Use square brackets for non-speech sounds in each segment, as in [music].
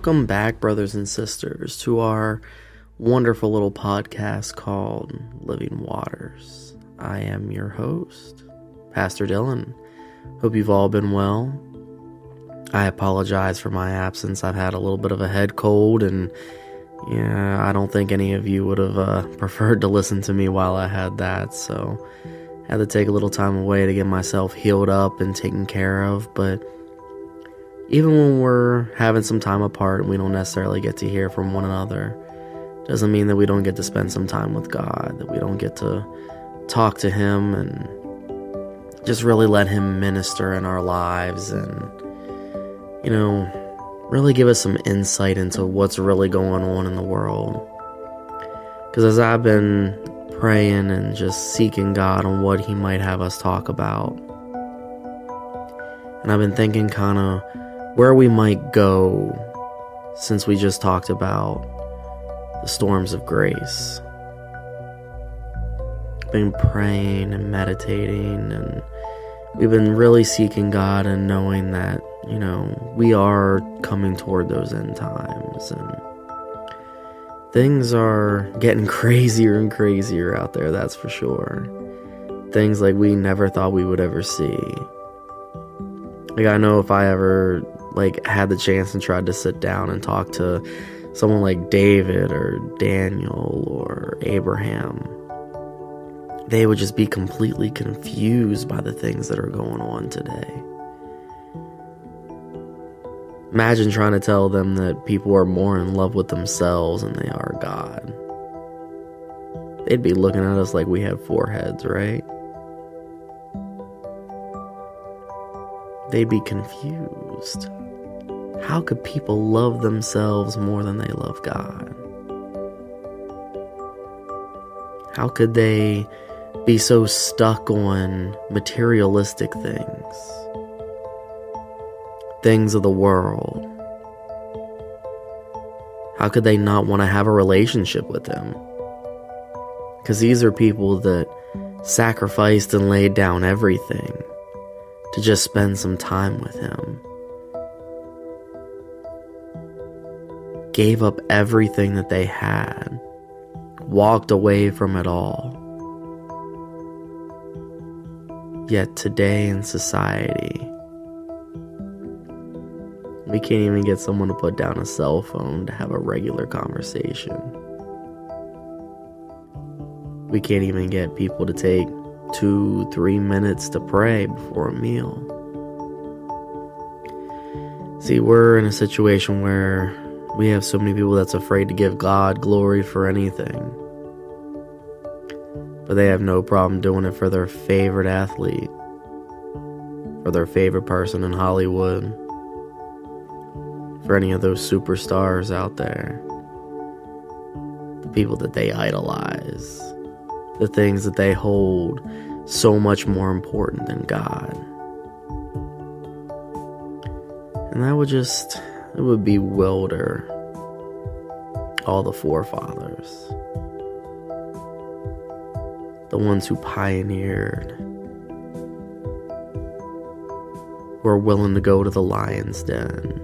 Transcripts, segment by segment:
Welcome back, brothers and sisters, to our wonderful little podcast called Living Waters. I am your host, Pastor Dylan. Hope you've all been well. I apologize for my absence. I've had a little bit of a head cold, and yeah, I don't think any of you would have uh, [laughs] preferred to listen to me while I had that, so I had to take a little time away to get myself healed up and taken care of, but even when we're having some time apart and we don't necessarily get to hear from one another, doesn't mean that we don't get to spend some time with God, that we don't get to talk to Him and just really let Him minister in our lives and, you know, really give us some insight into what's really going on in the world. Because as I've been praying and just seeking God on what He might have us talk about, and I've been thinking kind of where we might go since we just talked about the storms of grace. Been praying and meditating, and we've been really seeking God and knowing that, you know, we are coming toward those end times. And things are getting [laughs] crazier and crazier out there, that's for sure. Things like we never thought we would ever see. Like, I know if I ever like had the chance and tried to sit down and talk to someone like David or Daniel or Abraham, they would just be completely confused by the things that are going on today. Imagine trying to tell them that people are more in love with themselves than they are God. They'd be looking at us like we have foreheads, right? They'd be confused. How could people love themselves more than they love God? How could they be so stuck on materialistic things? Things of the world. How could they not want to have a relationship with Him? Because these are people that sacrificed and laid down everything to just spend some time with Him. Gave up everything that they had, walked away from it all. Yet today in society, we can't even get someone to put down a cell phone to have a regular conversation. We can't even get people to take two, three minutes to pray before a meal. See, we're in a situation where we have so many people that's afraid to give God glory for anything. But they have no problem doing it for their favorite athlete, for their favorite person in Hollywood, for any of those superstars out there. The people that they idolize, the things that they hold so much more important than God. And that would just it would bewilder all the forefathers, the ones who pioneered, were willing to go to the lion's den,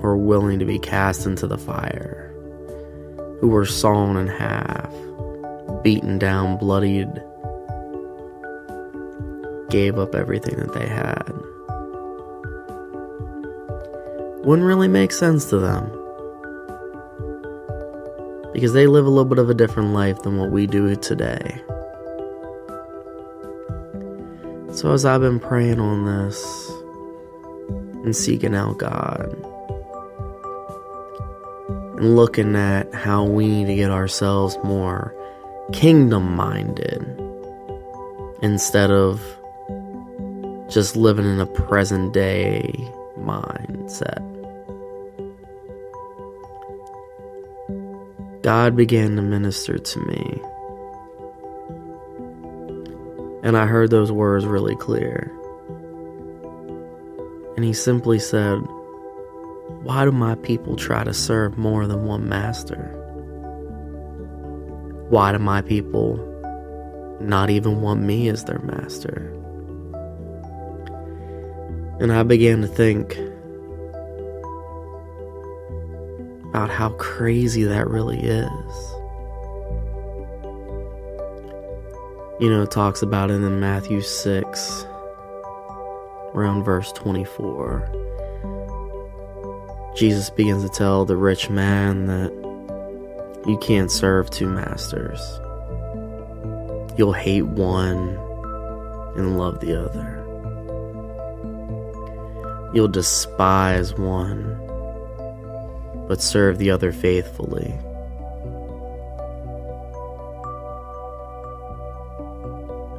were willing to be cast into the fire, who were sawn in half, beaten down, bloodied, gave up everything that they had wouldn't really make sense to them. Because they live a little bit of a different life than what we do today. So, as I've been praying on this and seeking out God and looking at how we need to get ourselves more kingdom minded instead of just living in a present day mindset. God began to minister to me. And I heard those words really clear. And he simply said, Why do my people try to serve more than one master? Why do my people not even want me as their master? And I began to think, about how crazy that really is. You know, it talks about it in Matthew 6, around verse 24. Jesus begins to tell the rich man that you can't serve two masters. You'll hate one and love the other. You'll despise one, but serve the other faithfully.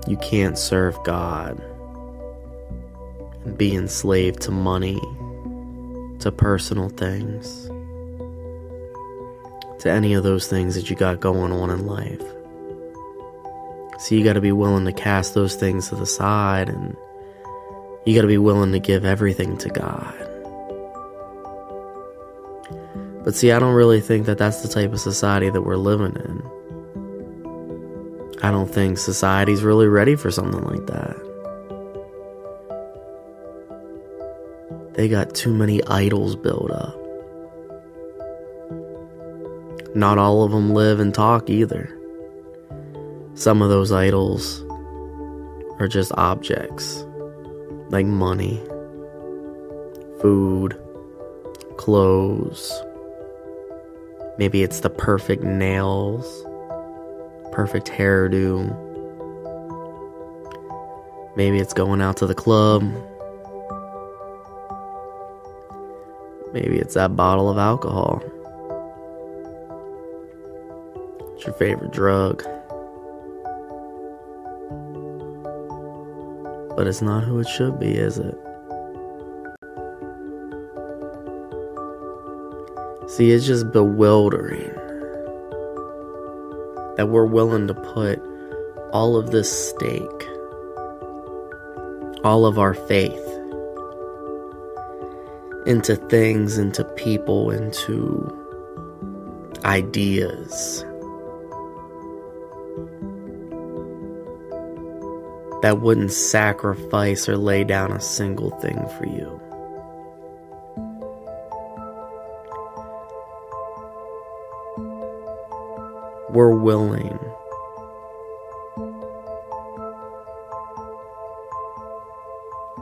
You can't serve God and be enslaved to money, to personal things, to any of those things that you got going on in life. So you got to be willing to cast those things to the side and you got to be willing to give everything to God. But see, I don't really think that that's the type of society that we're living in. I don't think society's really ready for something like that. They got too many idols built up. Not all of them live and talk either. Some of those idols are just objects like money, food, clothes. Maybe it's the perfect nails, perfect hairdo. Maybe it's going out to the club. Maybe it's that bottle of alcohol. It's your favorite drug. But it's not who it should be, is it? See, it's just bewildering that we're willing to put all of this stake, all of our faith into things, into people, into ideas. that wouldn't sacrifice or lay down a single thing for you. We're willing.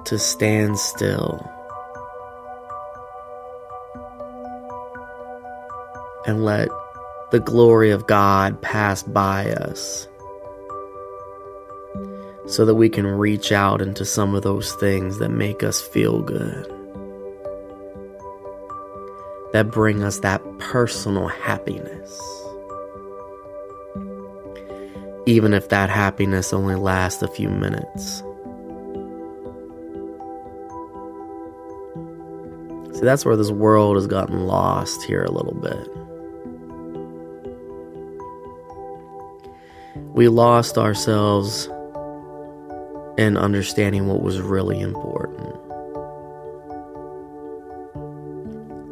To stand still. And let the glory of God pass by us. So that we can reach out into some of those things that make us feel good, that bring us that personal happiness. Even if that happiness only lasts a few minutes. See, that's where this world has gotten lost here a little bit. We lost ourselves in understanding what was really important.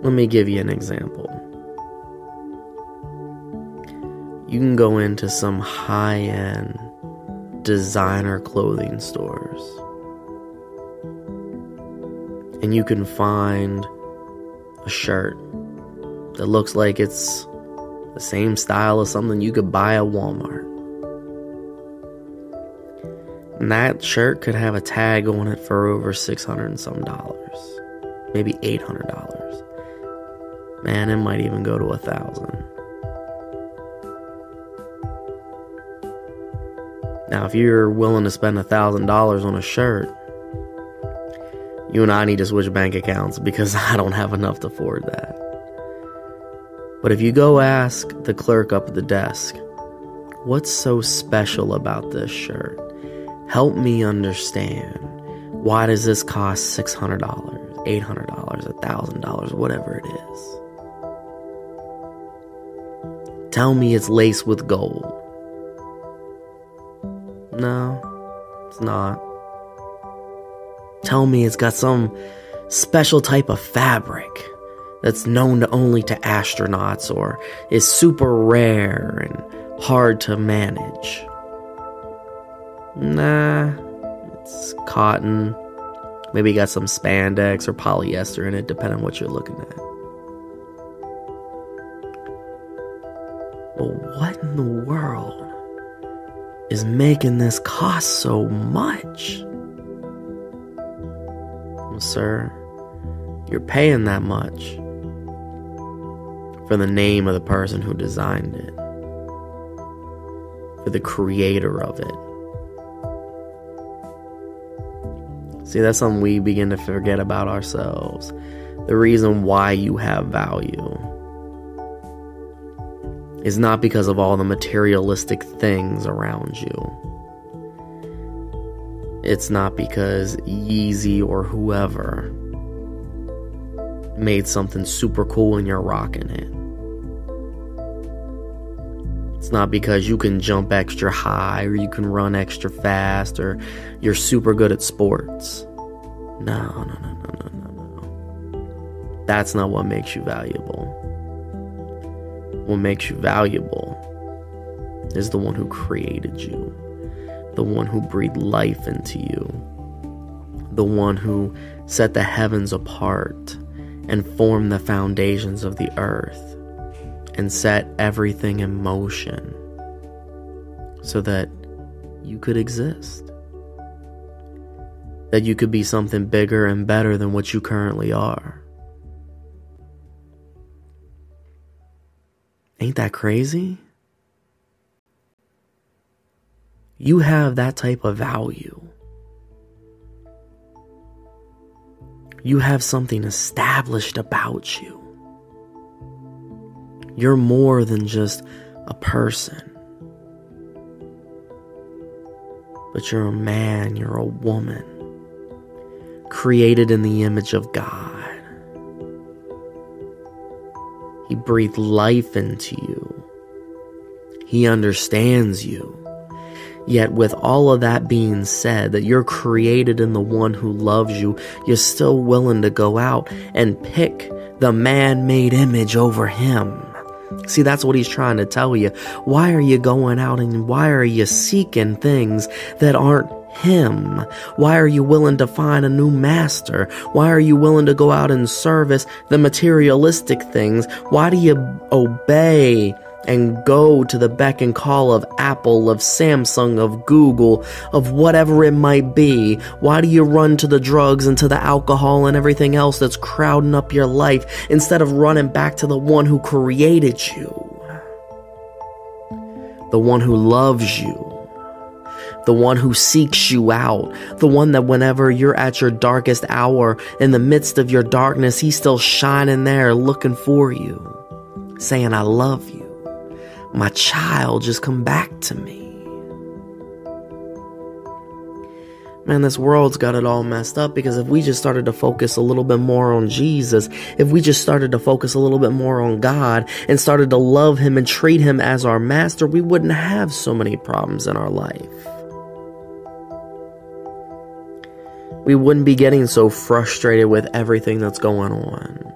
Let me give you an example. You can go into some high end designer clothing stores and you can find a shirt that looks like it's the same style as something you could buy at Walmart. And that shirt could have a tag on it for over 600 and some dollars. Maybe $800. Man, it might even go to a thousand. Now, if you're willing to spend a thousand dollars on a shirt, you and I need to switch bank accounts because [laughs] I don't have enough to afford that. But if you go ask the clerk up at the desk, what's so special about this shirt? Help me understand. Why does this cost $600, $800, $1,000, whatever it is? Tell me it's laced with gold. No, it's not. Tell me it's got some special type of fabric that's known to only to astronauts or is super rare and hard to manage. Nah, it's cotton. Maybe got some spandex or polyester in it, depending on what you're looking at. But what in the world is making this cost so much? Well, sir, you're paying that much for the name of the person who designed it, for the creator of it. See, that's something we begin to forget about ourselves. The reason why you have value is not because of all the materialistic things around you. It's not because Yeezy or whoever made something super cool and you're rocking it. It's not because you can jump extra high or you can run extra fast or you're super good at sports. No, no, no, no, no, no, no. That's not what makes you valuable. What makes you valuable is the one who created you, the one who breathed life into you, the one who set the heavens apart and formed the foundations of the earth and set everything in motion so that you could exist. That you could be something bigger and better than what you currently are. Ain't that crazy? You have that type of value. You have something established about you. You're more than just a person. But you're a man, you're a woman, created in the image of God. He breathed life into you. He understands you. Yet, with all of that being said, that you're created in the one who loves you, you're still willing to go out and pick the man made image over him. See, that's what he's trying to tell you. Why are you going out and why are you seeking things that aren't him? Why are you willing to find a new master? Why are you willing to go out and service the materialistic things? Why do you obey and go to the beck and call of Apple, of Samsung, of Google, of whatever it might be? Why do you run to the drugs and to the alcohol and everything else that's crowding up your life instead of running back to the one who created you? The one who loves you. The one who seeks you out. The one that whenever you're at your darkest hour, in the midst of your darkness, he's still shining there looking for you, saying, I love you my child just come back to me. Man, this world's got it all messed up because if we just started to focus a little bit more on Jesus, if we just started to focus a little bit more on God and started to love Him and treat Him as our master, we wouldn't have so many problems in our life. We wouldn't be getting so frustrated with everything that's going on.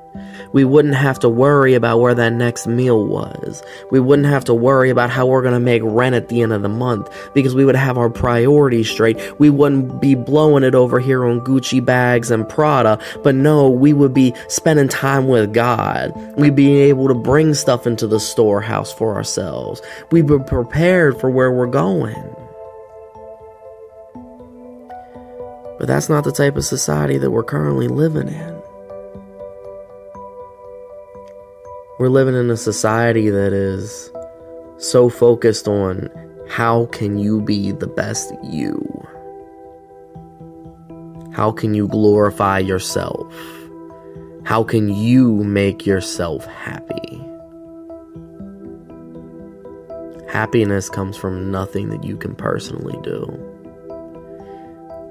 We wouldn't have to worry about where that next meal was. We wouldn't have to worry about how we're going to make rent at the end of the month because we would have our priorities straight. We wouldn't be blowing it over here on Gucci bags and Prada, but no, we would be spending time with God. We'd be able to bring stuff into the storehouse for ourselves. We'd be prepared for where we're going. But that's not the type of society that we're currently living in. We're living in a society that is so focused on how can you be the best you? How can you glorify yourself? How can you make yourself happy? Happiness comes from nothing that you can personally do.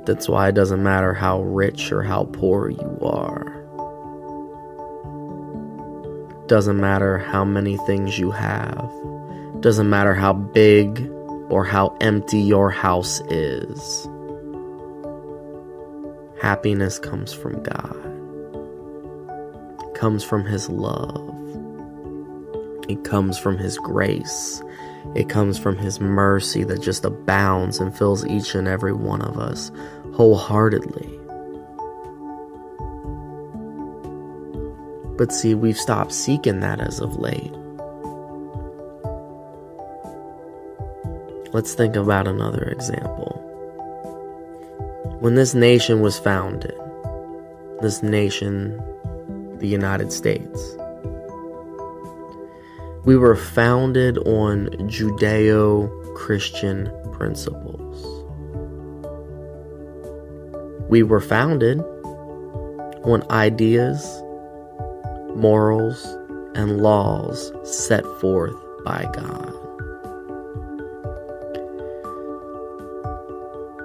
That's why it doesn't matter how rich or how poor you are. Doesn't matter how many things you have. Doesn't matter how big or how empty your house is. Happiness comes from God. It comes from His love. It comes from His grace. It comes from His mercy that just abounds and fills each and every one of us wholeheartedly. But see, we've stopped seeking that as of late. let's think about another example. When this nation was founded, this nation, the United States, we were founded on Judeo Christian principles. We were founded on ideas, morals, and laws set forth by God.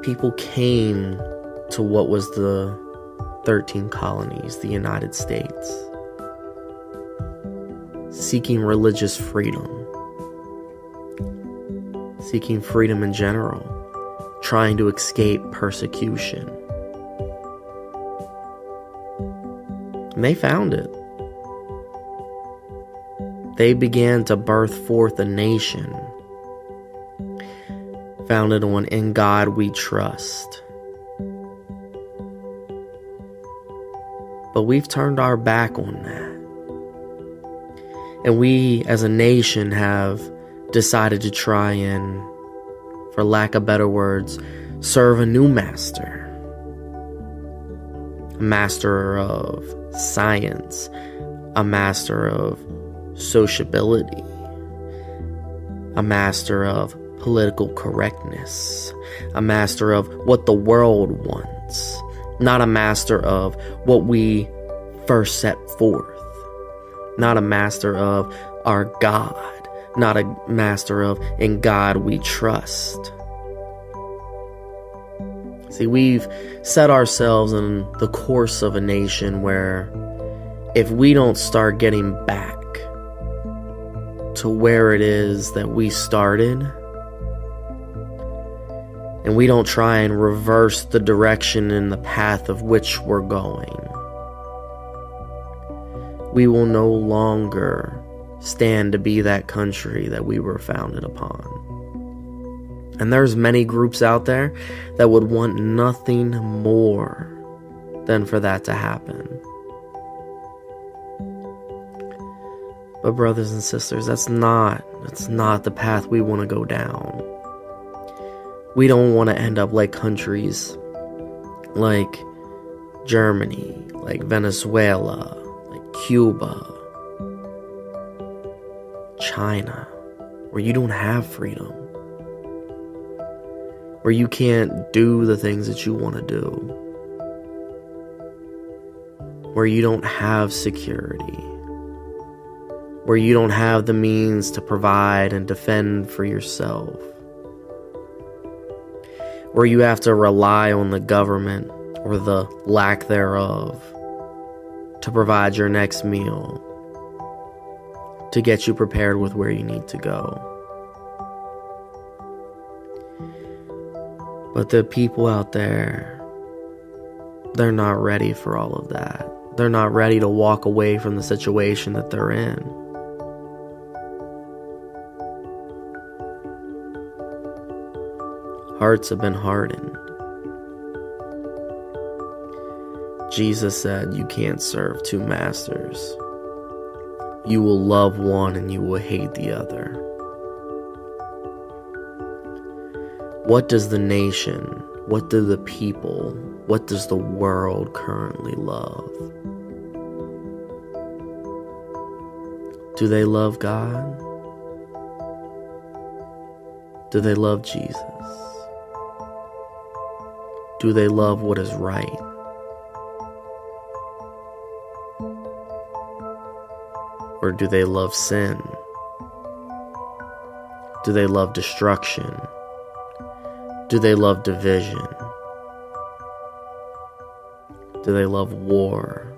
People came to what was the 13 colonies, the United States, seeking religious freedom, seeking freedom in general, trying to escape persecution. And they found it. They began to birth forth a nation founded on In God We Trust. But we've turned our back on that. And we as a nation have decided to try and, for lack of better words, serve a new master. A master of science, a master of sociability, a master of political correctness, a master of what the world wants, not a master of what we first set forth, not a master of our God, not a master of in God we trust. See, we've set ourselves in the course of a nation where if we don't start getting back to where it is that we started, and we don't try and reverse the direction and the path of which we're going, we will no longer stand to be that country that we were founded upon. And there's many groups out there that would want nothing more than for that to happen. But brothers and sisters, that's not that's not the path we want to go down. We don't want to end up like countries like Germany, like Venezuela, like Cuba, China, where you don't have freedom. Where you can't do the things that you want to do. Where you don't have security where you don't have the means to provide and defend for yourself, where you have to rely on the government or the lack thereof to provide your next meal, to get you prepared with where you need to go. But the people out there, they're not ready for all of that. They're not ready to walk away from the situation that they're in. Hearts have been hardened. Jesus said, You can't serve two masters. You will love one and you will hate the other. What does the nation, what do the people, what does the world currently love? Do they love God? Do they love Jesus? Do they love what is right? Or do they love sin? Do they love destruction? Do they love division? Do they love war?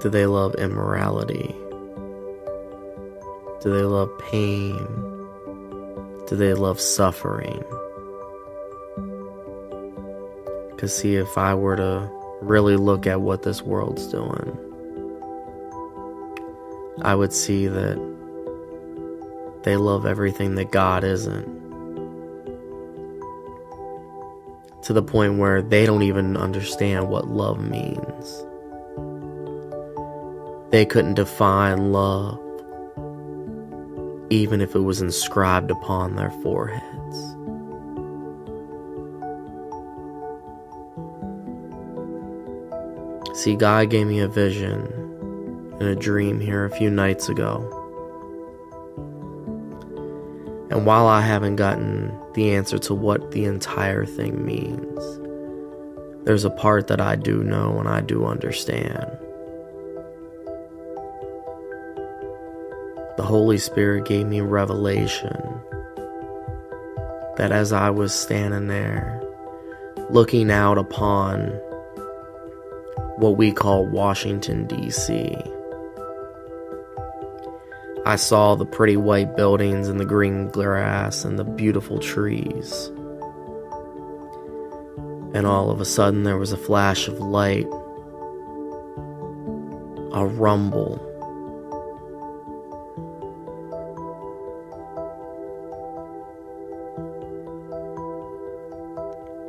Do they love immorality? Do they love pain? Do they love suffering? Because, see, if I were to really look at what this world's doing, I would see that they love everything that God isn't. To the point where they don't even understand what love means. They couldn't define love even if it was inscribed upon their foreheads. See, God gave me a vision and a dream here a few nights ago. And while I haven't gotten the answer to what the entire thing means, there's a part that I do know and I do understand. The Holy Spirit gave me revelation that as I was standing there, looking out upon what we call Washington, D.C., I saw the pretty white buildings and the green grass and the beautiful trees. And all of a sudden, there was a flash of light, a rumble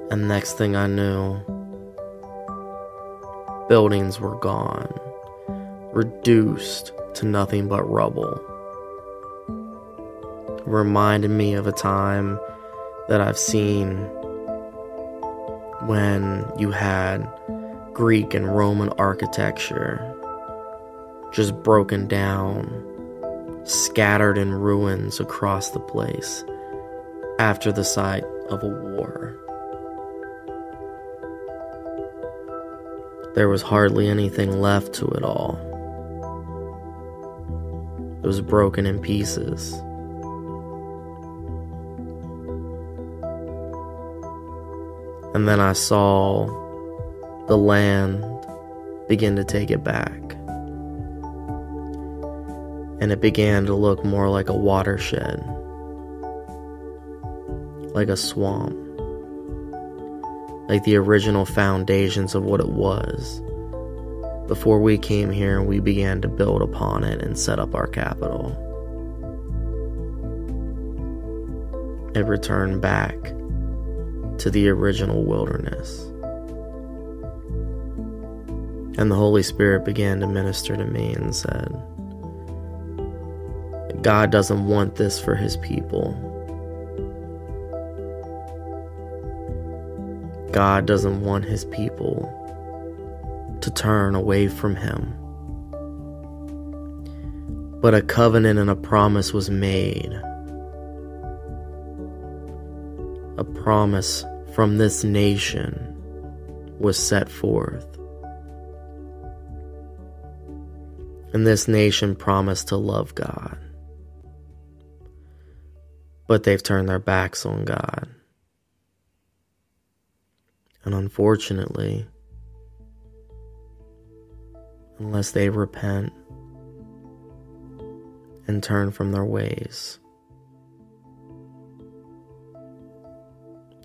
And next thing I knew, buildings were gone, reduced to nothing but rubble. reminded me of a time that I've seen when you had Greek and Roman architecture just broken down, scattered in ruins across the place after the site of a war. There was hardly anything left to it all. It was broken in pieces. And then I saw the land begin to take it back. And it began to look more like a watershed, like a swamp like the original foundations of what it was before we came here we began to build upon it and set up our capital. It returned back to the original wilderness. And the Holy Spirit began to minister to me and said, God doesn't want this for his people. God doesn't want his people to turn away from him. But a covenant and a promise was made. A promise from this nation was set forth. And this nation promised to love God. But they've turned their backs on God. And unfortunately, unless they repent and turn from their ways,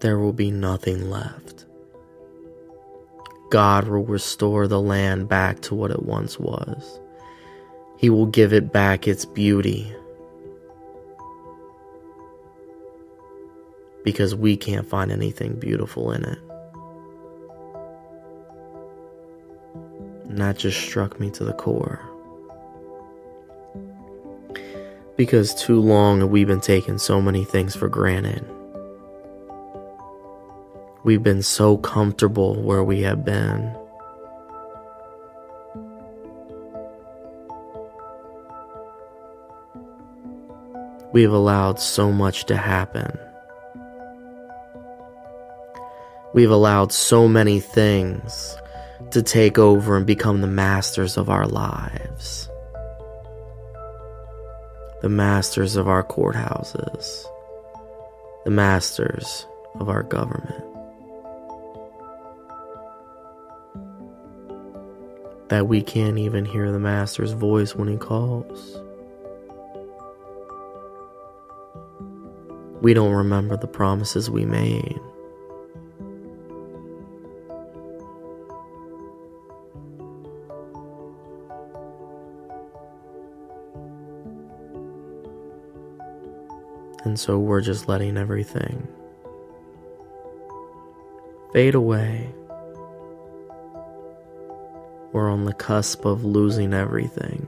there will be nothing left. God will restore the land back to what it once was. He will give it back its beauty. Because we can't find anything beautiful in it. That just struck me to the core. Because too long we've been taking so many things for granted. We've been so comfortable where we have been. We have allowed so much to happen. We've allowed so many things to take over and become the masters of our lives, the masters of our courthouses, the masters of our government. That we can't even hear the master's voice when he calls. We don't remember the promises we made. And so we're just letting everything fade away. We're on the cusp of losing everything.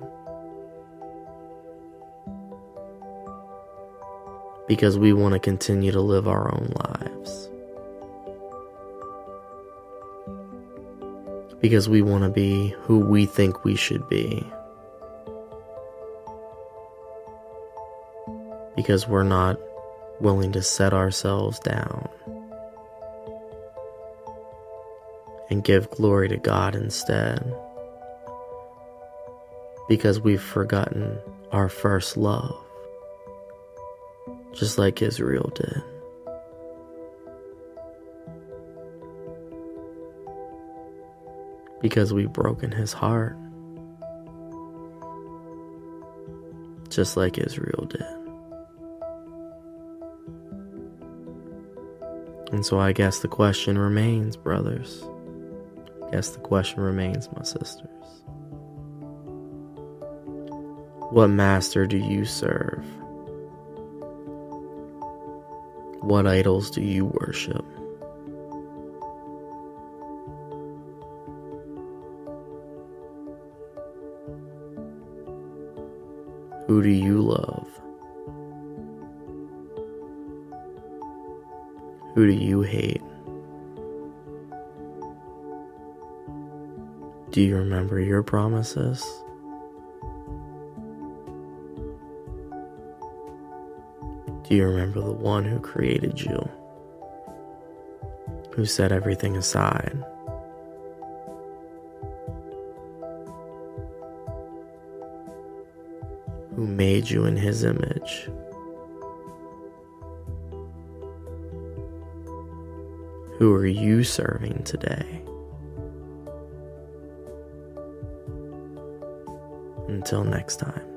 because we want to continue to live our own lives. Because we want to be who we think we should be. Because we're not willing to set ourselves down and give glory to God instead. Because we've forgotten our first love just like Israel did. Because we've broken his heart, just like Israel did. And so I guess the question remains, brothers. I guess the question remains, my sisters. What master do you serve? What idols do you worship? Who do you love? Who do you hate? Do you remember your promises? Do you remember the one who created you? Who set everything aside? Who made you in his image? Who are you serving today? Until next time.